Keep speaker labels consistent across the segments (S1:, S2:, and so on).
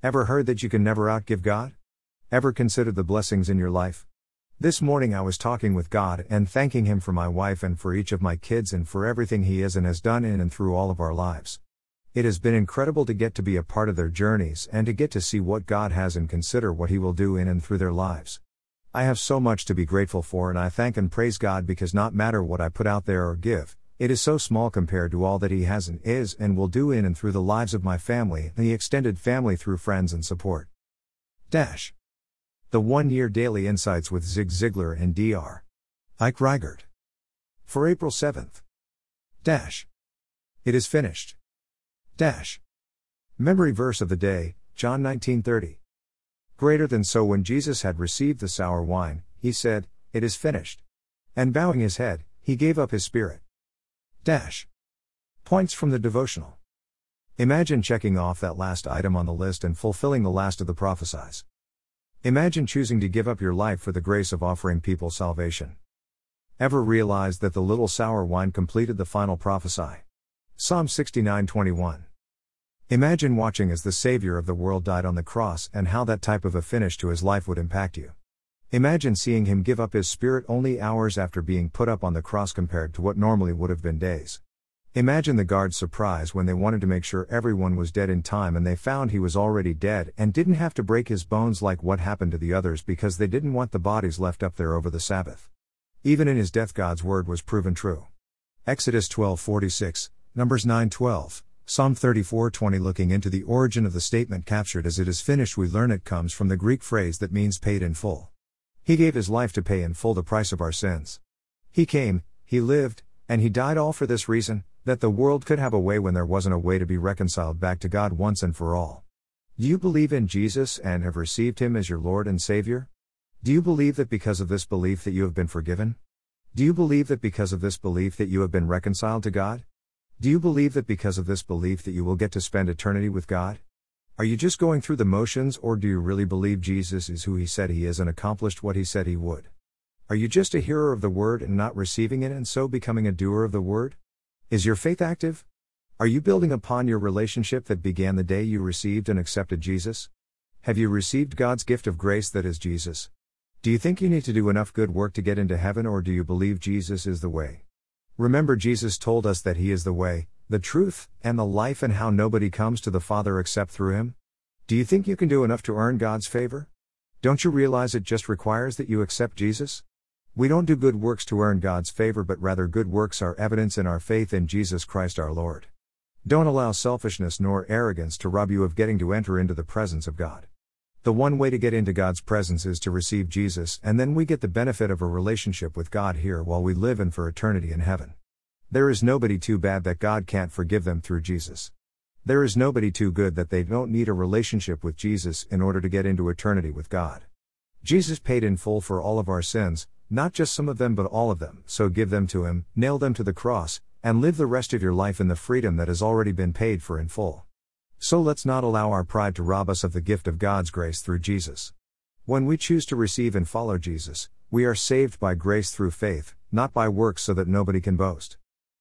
S1: Ever heard that you can never outgive God? Ever considered the blessings in your life? This morning I was talking with God and thanking Him for my wife and for each of my kids and for everything He is and has done in and through all of our lives. It has been incredible to get to be a part of their journeys and to get to see what God has and consider what He will do in and through their lives. I have so much to be grateful for and I thank and praise God because not matter what I put out there or give, it is so small compared to all that He has and is and will do in and through the lives of my family the extended family through friends and support. Dash. The one year daily insights with Zig Ziglar and Dr. Ike Reighard. For April 7th. Dash. It is finished. Dash. Memory verse of the day, John 19:30. Greater than so when Jesus had received the sour wine, he said, It is finished. And bowing his head, he gave up his spirit. Dash. Points from the devotional. Imagine checking off that last item on the list and fulfilling the last of the prophesies. Imagine choosing to give up your life for the grace of offering people salvation. Ever realized that the little sour wine completed the final prophesy? Psalm 69:21. Imagine watching as the Savior of the world died on the cross and how that type of a finish to his life would impact you. Imagine seeing him give up his spirit only hours after being put up on the cross compared to what normally would have been days. Imagine the guards' surprise when they wanted to make sure everyone was dead in time and they found he was already dead and didn't have to break his bones like what happened to the others because they didn't want the bodies left up there over the Sabbath. Even in his death God's word was proven true. Exodus 12:46, Numbers 9:12, Psalm 34:20 Looking into the origin of the statement captured as it is finished we learn it comes from the Greek phrase that means paid in full. He gave his life to pay in full the price of our sins. He came, he lived, and he died all for this reason that the world could have a way when there wasn't a way to be reconciled back to God once and for all. Do you believe in Jesus and have received him as your Lord and Savior? Do you believe that because of this belief that you have been forgiven? Do you believe that because of this belief that you have been reconciled to God? Do you believe that because of this belief that you will get to spend eternity with God? Are you just going through the motions or do you really believe Jesus is who he said he is and accomplished what he said he would? Are you just a hearer of the word and not receiving it and so becoming a doer of the word? Is your faith active? Are you building upon your relationship that began the day you received and accepted Jesus? Have you received God's gift of grace that is Jesus? Do you think you need to do enough good work to get into heaven or do you believe Jesus is the way? Remember, Jesus told us that He is the way, the truth, and the life, and how nobody comes to the Father except through Him? Do you think you can do enough to earn God's favor? Don't you realize it just requires that you accept Jesus? We don't do good works to earn God's favor, but rather good works are evidence in our faith in Jesus Christ our Lord. Don't allow selfishness nor arrogance to rob you of getting to enter into the presence of God. The one way to get into God's presence is to receive Jesus, and then we get the benefit of a relationship with God here while we live and for eternity in heaven. There is nobody too bad that God can't forgive them through Jesus. There is nobody too good that they don't need a relationship with Jesus in order to get into eternity with God. Jesus paid in full for all of our sins, not just some of them but all of them, so give them to Him, nail them to the cross, and live the rest of your life in the freedom that has already been paid for in full. So let's not allow our pride to rob us of the gift of God's grace through Jesus. When we choose to receive and follow Jesus, we are saved by grace through faith, not by works so that nobody can boast.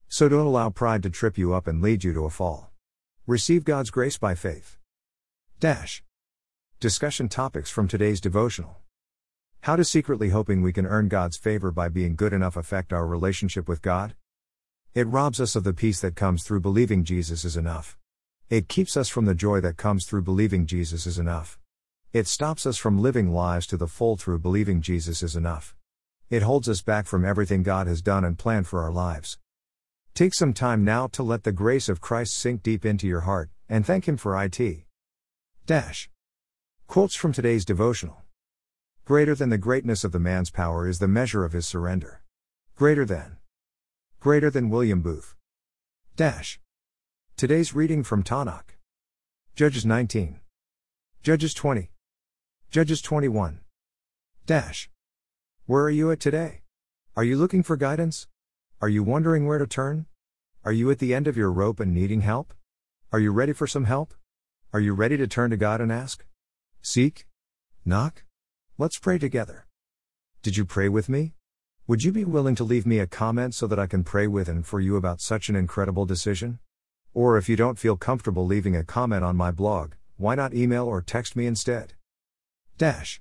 S1: So don't allow pride to trip you up and lead you to a fall. Receive God's grace by faith. Dash. Discussion topics from today's devotional. How does secretly hoping we can earn God's favor by being good enough affect our relationship with God? It robs us of the peace that comes through believing Jesus is enough. It keeps us from the joy that comes through believing Jesus is enough. It stops us from living lives to the full through believing Jesus is enough. It holds us back from everything God has done and planned for our lives. Take some time now to let the grace of Christ sink deep into your heart, and thank Him for it. Dash. Quotes from today's devotional. Greater than the greatness of the man's power is the measure of his surrender. Greater than. Greater than William Booth. Dash. Today's reading from Tanakh. Judges 19. Judges 20. Judges 21. Dash. Where are you at today? Are you looking for guidance? Are you wondering where to turn? Are you at the end of your rope and needing help? Are you ready for some help? Are you ready to turn to God and ask? Seek? Knock? Let's pray together. Did you pray with me? Would you be willing to leave me a comment so that I can pray with and for you about such an incredible decision? Or if you don't feel comfortable leaving a comment on my blog, Why not email or text me instead? Dash.